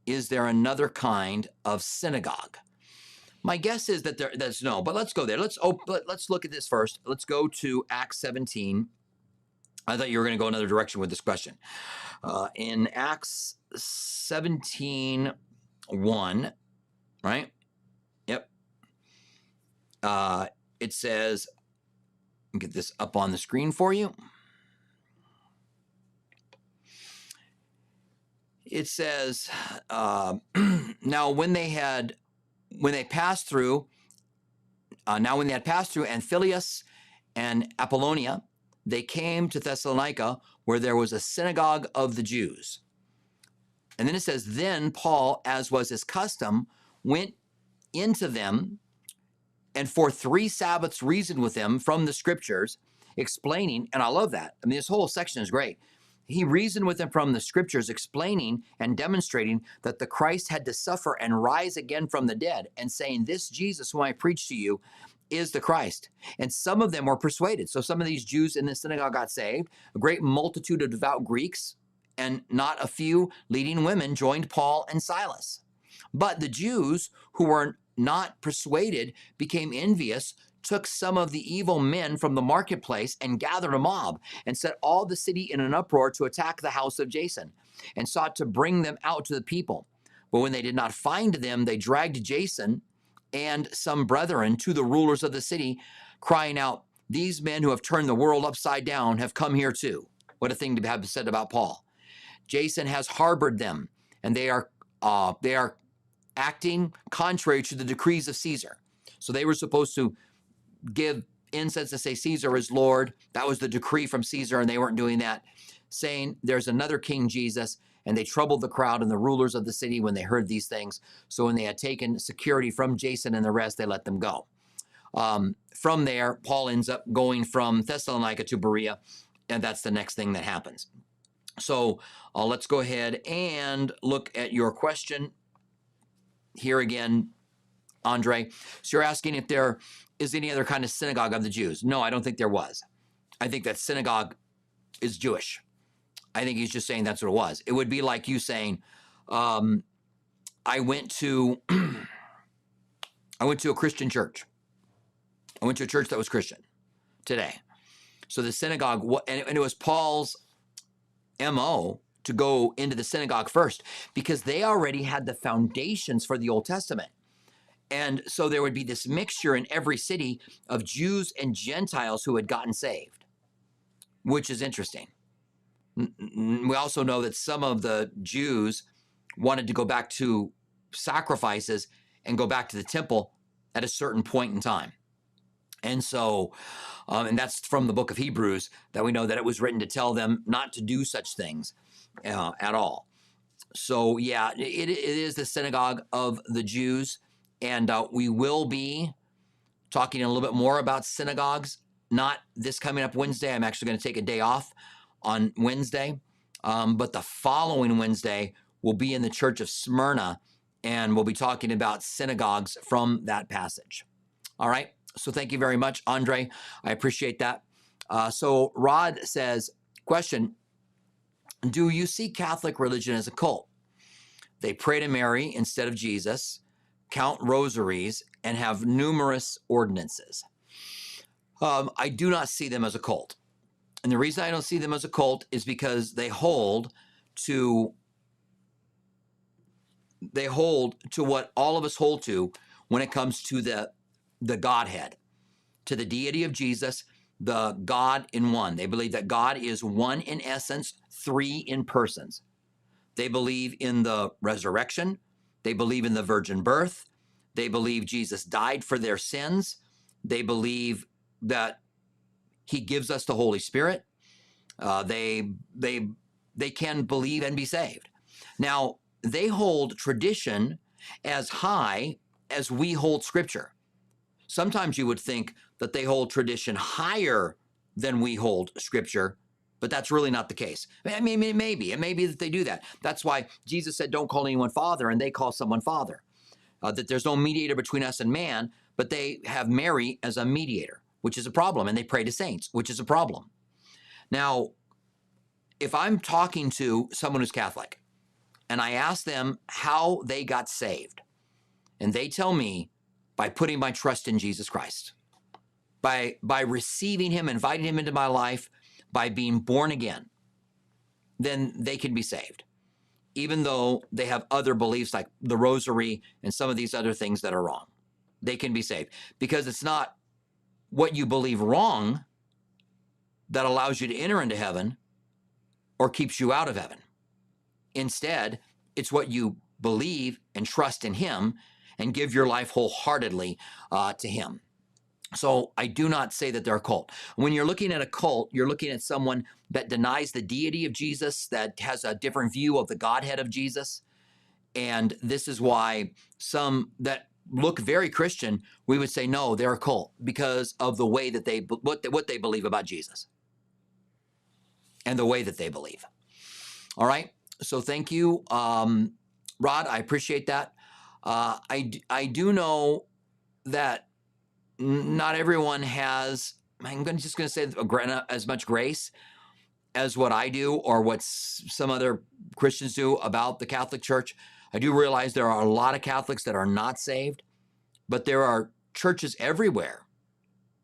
Is there another kind of synagogue? My guess is that there, that's no, but let's go there. Let's oh, let, let's look at this first. Let's go to Acts 17. I thought you were going to go another direction with this question. Uh, in Acts 17 1, right? Yep. Uh, it says, get this up on the screen for you. It says, uh, now when they had, when they passed through, uh, now when they had passed through Amphipolis and Apollonia, they came to Thessalonica where there was a synagogue of the Jews. And then it says, then Paul, as was his custom, went into them and for three Sabbaths reasoned with them from the scriptures, explaining, and I love that. I mean, this whole section is great. He reasoned with them from the scriptures, explaining and demonstrating that the Christ had to suffer and rise again from the dead, and saying, This Jesus, whom I preach to you, is the Christ. And some of them were persuaded. So some of these Jews in the synagogue got saved. A great multitude of devout Greeks and not a few leading women joined Paul and Silas. But the Jews who were not persuaded, became envious, took some of the evil men from the marketplace and gathered a mob and set all the city in an uproar to attack the house of Jason and sought to bring them out to the people. But when they did not find them, they dragged Jason and some brethren to the rulers of the city, crying out, These men who have turned the world upside down have come here too. What a thing to have said about Paul. Jason has harbored them, and they are uh, they are acting contrary to the decrees of Caesar. So they were supposed to give incense to say Caesar is Lord. That was the decree from Caesar, and they weren't doing that, saying there's another King Jesus. And they troubled the crowd and the rulers of the city when they heard these things. So when they had taken security from Jason and the rest, they let them go. Um, from there, Paul ends up going from Thessalonica to Berea, and that's the next thing that happens. So uh, let's go ahead and look at your question here again, Andre. So you're asking if there is any other kind of synagogue of the Jews. No, I don't think there was. I think that synagogue is Jewish. I think he's just saying that's what it was. It would be like you saying, um, I went to I went to a Christian church. I went to a church that was Christian today. So the synagogue, and it was Paul's MO to go into the synagogue first because they already had the foundations for the Old Testament. And so there would be this mixture in every city of Jews and Gentiles who had gotten saved, which is interesting. We also know that some of the Jews wanted to go back to sacrifices and go back to the temple at a certain point in time. And so, um, and that's from the book of Hebrews that we know that it was written to tell them not to do such things uh, at all. So, yeah, it, it is the synagogue of the Jews. And uh, we will be talking a little bit more about synagogues, not this coming up Wednesday. I'm actually going to take a day off on Wednesday. Um, but the following Wednesday, we'll be in the church of Smyrna and we'll be talking about synagogues from that passage. All right. So thank you very much, Andre. I appreciate that. Uh, so Rod says, question do you see Catholic religion as a cult? they pray to Mary instead of Jesus, count rosaries, and have numerous ordinances. Um, I do not see them as a cult. And the reason I don't see them as a cult is because they hold to they hold to what all of us hold to when it comes to the the Godhead, to the deity of Jesus, the God in one. They believe that God is one in essence, three in persons. They believe in the resurrection. They believe in the virgin birth. They believe Jesus died for their sins. They believe that he gives us the Holy Spirit. Uh, they they they can believe and be saved. Now they hold tradition as high as we hold Scripture. Sometimes you would think that they hold tradition higher than we hold Scripture, but that's really not the case. I mean, maybe it may be that they do that. That's why Jesus said, "Don't call anyone Father," and they call someone Father. Uh, that there's no mediator between us and man, but they have Mary as a mediator which is a problem, and they pray to saints, which is a problem. Now, if I'm talking to someone who's Catholic and I ask them how they got saved, and they tell me by putting my trust in Jesus Christ, by, by receiving Him, inviting Him into my life, by being born again, then they can be saved. Even though they have other beliefs like the rosary and some of these other things that are wrong, they can be saved because it's not what you believe wrong that allows you to enter into heaven or keeps you out of heaven. Instead, it's what you believe and trust in Him and give your life wholeheartedly uh, to Him. So I do not say that they're a cult. When you're looking at a cult, you're looking at someone that denies the deity of Jesus, that has a different view of the Godhead of Jesus. And this is why some that look very Christian, we would say no, they're a cult because of the way that they what they, what they believe about Jesus and the way that they believe. All right. So thank you, um, Rod. I appreciate that. Uh, I I do know that not everyone has. I'm gonna, just going to say as much grace as what I do or what some other Christians do about the Catholic Church. I do realize there are a lot of Catholics that are not saved, but there are churches everywhere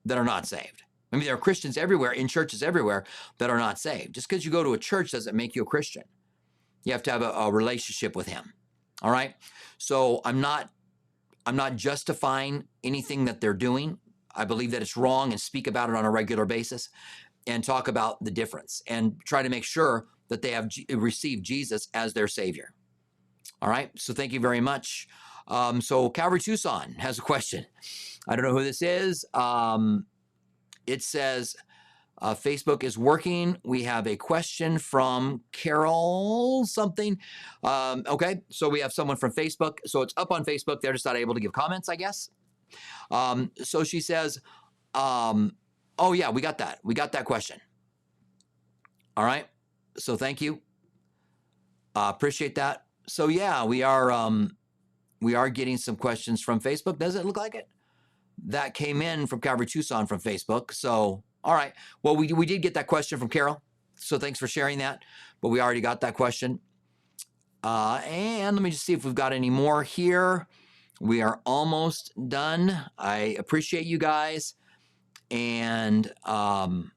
that are not saved. I mean, there are Christians everywhere in churches everywhere that are not saved. Just because you go to a church doesn't make you a Christian. You have to have a, a relationship with Him. All right. So I'm not, I'm not justifying anything that they're doing. I believe that it's wrong and speak about it on a regular basis and talk about the difference and try to make sure that they have received Jesus as their Savior. All right. So thank you very much. Um, so Calvary Tucson has a question. I don't know who this is. Um, it says uh, Facebook is working. We have a question from Carol something. Um, okay, so we have someone from Facebook. So it's up on Facebook. They're just not able to give comments, I guess. Um, so she says, um, "Oh yeah, we got that. We got that question." All right. So thank you. Uh, appreciate that so yeah, we are um, we are getting some questions from Facebook. Does it look like it? That came in from Calvary Tucson from Facebook. So all right, well we we did get that question from Carol. So thanks for sharing that. But we already got that question. Uh, and let me just see if we've got any more here. We are almost done. I appreciate you guys. And um,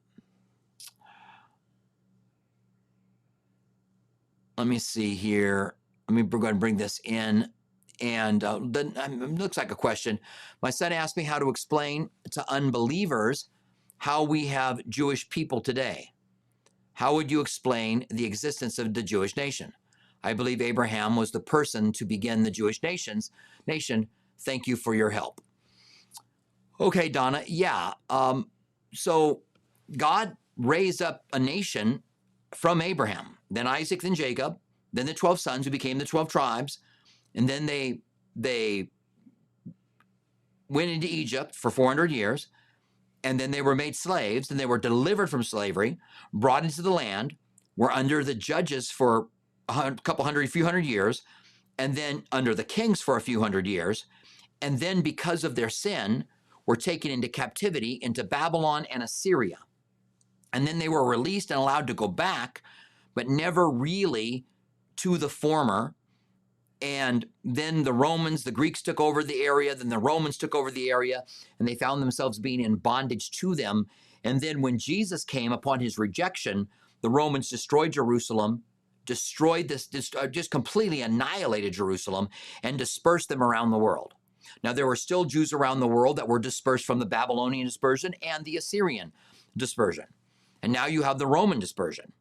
let me see here let me go ahead and bring this in. And uh, then um, it looks like a question. My son asked me how to explain to unbelievers how we have Jewish people today. How would you explain the existence of the Jewish nation? I believe Abraham was the person to begin the Jewish nations nation. Thank you for your help. Okay, Donna. Yeah. Um, so God raised up a nation from Abraham, then Isaac, then Jacob, then the 12 sons who became the 12 tribes, and then they they went into Egypt for 400 years, and then they were made slaves, and they were delivered from slavery, brought into the land, were under the judges for a couple hundred, a few hundred years, and then under the kings for a few hundred years, and then because of their sin, were taken into captivity into Babylon and Assyria. And then they were released and allowed to go back, but never really to the former and then the Romans, the Greeks took over the area, then the Romans took over the area, and they found themselves being in bondage to them. And then when Jesus came upon his rejection, the Romans destroyed Jerusalem, destroyed this, uh, just completely annihilated Jerusalem, and dispersed them around the world. Now, there were still Jews around the world that were dispersed from the Babylonian dispersion and the Assyrian dispersion. And now you have the Roman dispersion.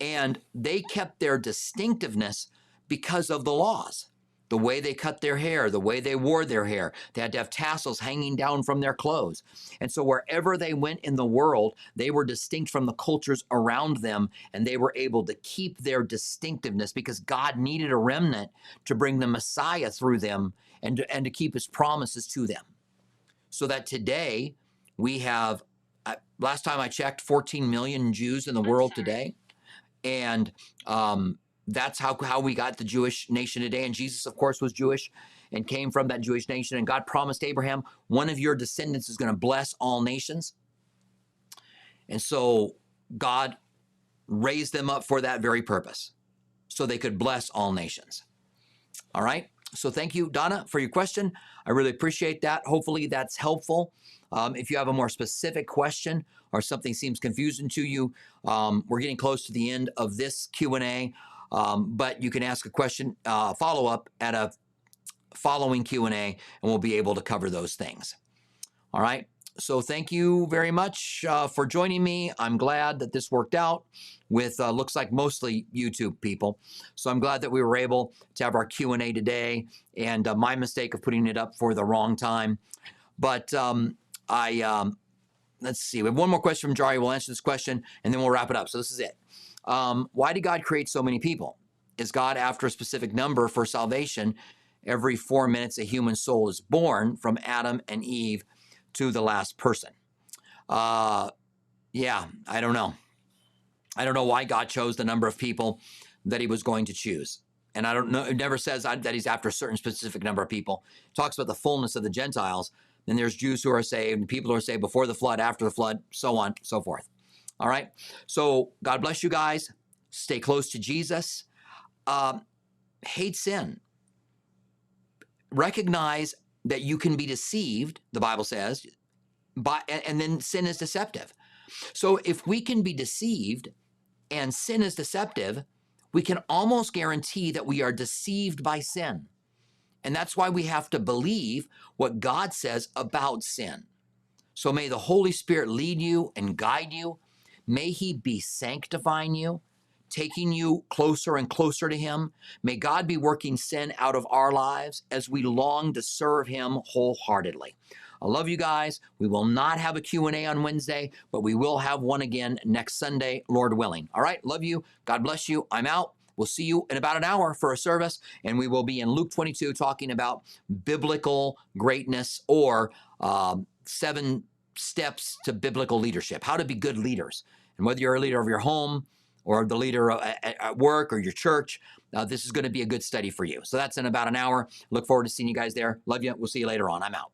And they kept their distinctiveness because of the laws. The way they cut their hair, the way they wore their hair. They had to have tassels hanging down from their clothes. And so, wherever they went in the world, they were distinct from the cultures around them and they were able to keep their distinctiveness because God needed a remnant to bring the Messiah through them and to, and to keep his promises to them. So that today we have, last time I checked, 14 million Jews in the world today. And um, that's how, how we got the Jewish nation today. And Jesus, of course, was Jewish and came from that Jewish nation. And God promised Abraham, one of your descendants is going to bless all nations. And so God raised them up for that very purpose, so they could bless all nations. All right. So thank you, Donna, for your question. I really appreciate that. Hopefully that's helpful. Um, if you have a more specific question or something seems confusing to you, um, we're getting close to the end of this Q&A, um, but you can ask a question, uh, follow up at a following Q&A, and we'll be able to cover those things. All right. So thank you very much uh, for joining me. I'm glad that this worked out with uh, looks like mostly YouTube people. So I'm glad that we were able to have our Q&A today and uh, my mistake of putting it up for the wrong time. But um, I, um, let's see, we have one more question from Jari. We'll answer this question and then we'll wrap it up. So this is it. Um, why did God create so many people? Is God after a specific number for salvation? Every four minutes, a human soul is born from Adam and Eve to the last person. Uh, yeah, I don't know. I don't know why God chose the number of people that he was going to choose. And I don't know, it never says that he's after a certain specific number of people. It talks about the fullness of the Gentiles. Then there's Jews who are saved, people who are saved before the flood, after the flood, so on, so forth. All right. So God bless you guys. Stay close to Jesus. Um, hate sin. Recognize that you can be deceived, the Bible says, by, and then sin is deceptive. So if we can be deceived and sin is deceptive, we can almost guarantee that we are deceived by sin. And that's why we have to believe what God says about sin. So may the Holy Spirit lead you and guide you. May He be sanctifying you taking you closer and closer to Him. May God be working sin out of our lives as we long to serve Him wholeheartedly. I love you guys. We will not have a Q&A on Wednesday, but we will have one again next Sunday, Lord willing. All right, love you. God bless you. I'm out. We'll see you in about an hour for a service, and we will be in Luke 22 talking about biblical greatness or um, seven steps to biblical leadership, how to be good leaders. And whether you're a leader of your home, or the leader at work or your church, uh, this is going to be a good study for you. So that's in about an hour. Look forward to seeing you guys there. Love you. We'll see you later on. I'm out.